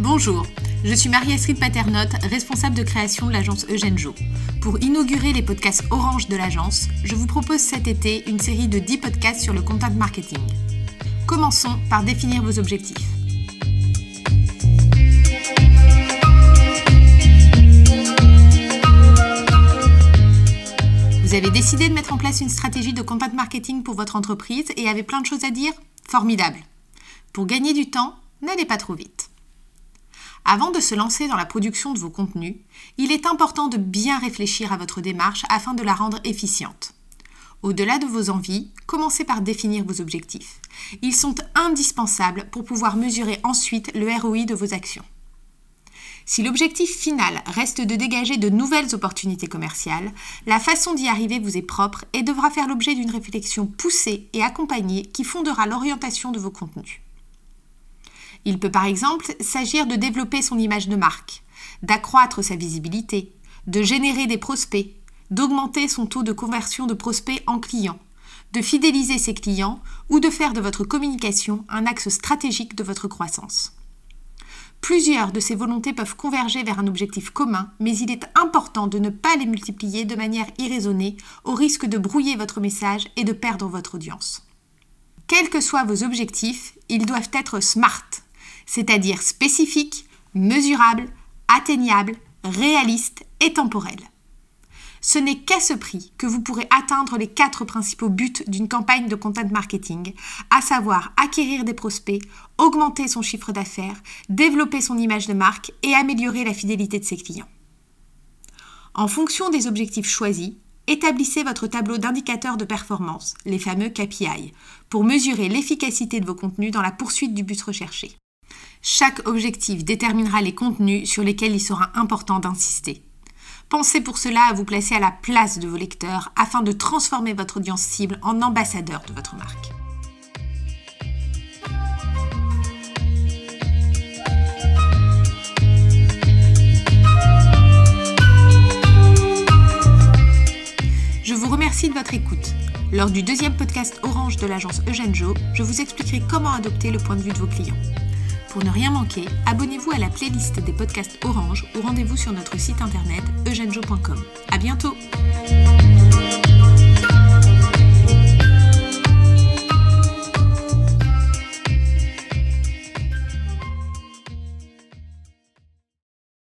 Bonjour, je suis Marie-Astrid Paternotte, responsable de création de l'agence Eugène Jo. Pour inaugurer les podcasts Orange de l'agence, je vous propose cet été une série de 10 podcasts sur le content marketing. Commençons par définir vos objectifs. Vous avez décidé de mettre en place une stratégie de content marketing pour votre entreprise et avez plein de choses à dire? Formidable. Pour gagner du temps, n'allez pas trop vite. Avant de se lancer dans la production de vos contenus, il est important de bien réfléchir à votre démarche afin de la rendre efficiente. Au-delà de vos envies, commencez par définir vos objectifs. Ils sont indispensables pour pouvoir mesurer ensuite le ROI de vos actions. Si l'objectif final reste de dégager de nouvelles opportunités commerciales, la façon d'y arriver vous est propre et devra faire l'objet d'une réflexion poussée et accompagnée qui fondera l'orientation de vos contenus. Il peut par exemple s'agir de développer son image de marque, d'accroître sa visibilité, de générer des prospects, d'augmenter son taux de conversion de prospects en clients, de fidéliser ses clients ou de faire de votre communication un axe stratégique de votre croissance. Plusieurs de ces volontés peuvent converger vers un objectif commun, mais il est important de ne pas les multiplier de manière irraisonnée au risque de brouiller votre message et de perdre votre audience. Quels que soient vos objectifs, ils doivent être SMART, c'est-à-dire spécifiques, mesurables, atteignables, réalistes et temporels ce n'est qu'à ce prix que vous pourrez atteindre les quatre principaux buts d'une campagne de content marketing, à savoir acquérir des prospects, augmenter son chiffre d'affaires, développer son image de marque et améliorer la fidélité de ses clients. En fonction des objectifs choisis, établissez votre tableau d'indicateurs de performance, les fameux KPI, pour mesurer l'efficacité de vos contenus dans la poursuite du but recherché. Chaque objectif déterminera les contenus sur lesquels il sera important d'insister. Pensez pour cela à vous placer à la place de vos lecteurs afin de transformer votre audience cible en ambassadeur de votre marque. Je vous remercie de votre écoute. Lors du deuxième podcast Orange de l'agence Eugène Jo, je vous expliquerai comment adopter le point de vue de vos clients. Pour ne rien manquer, abonnez-vous à la playlist des podcasts Orange ou rendez-vous sur notre site internet eugenjo.com. À bientôt!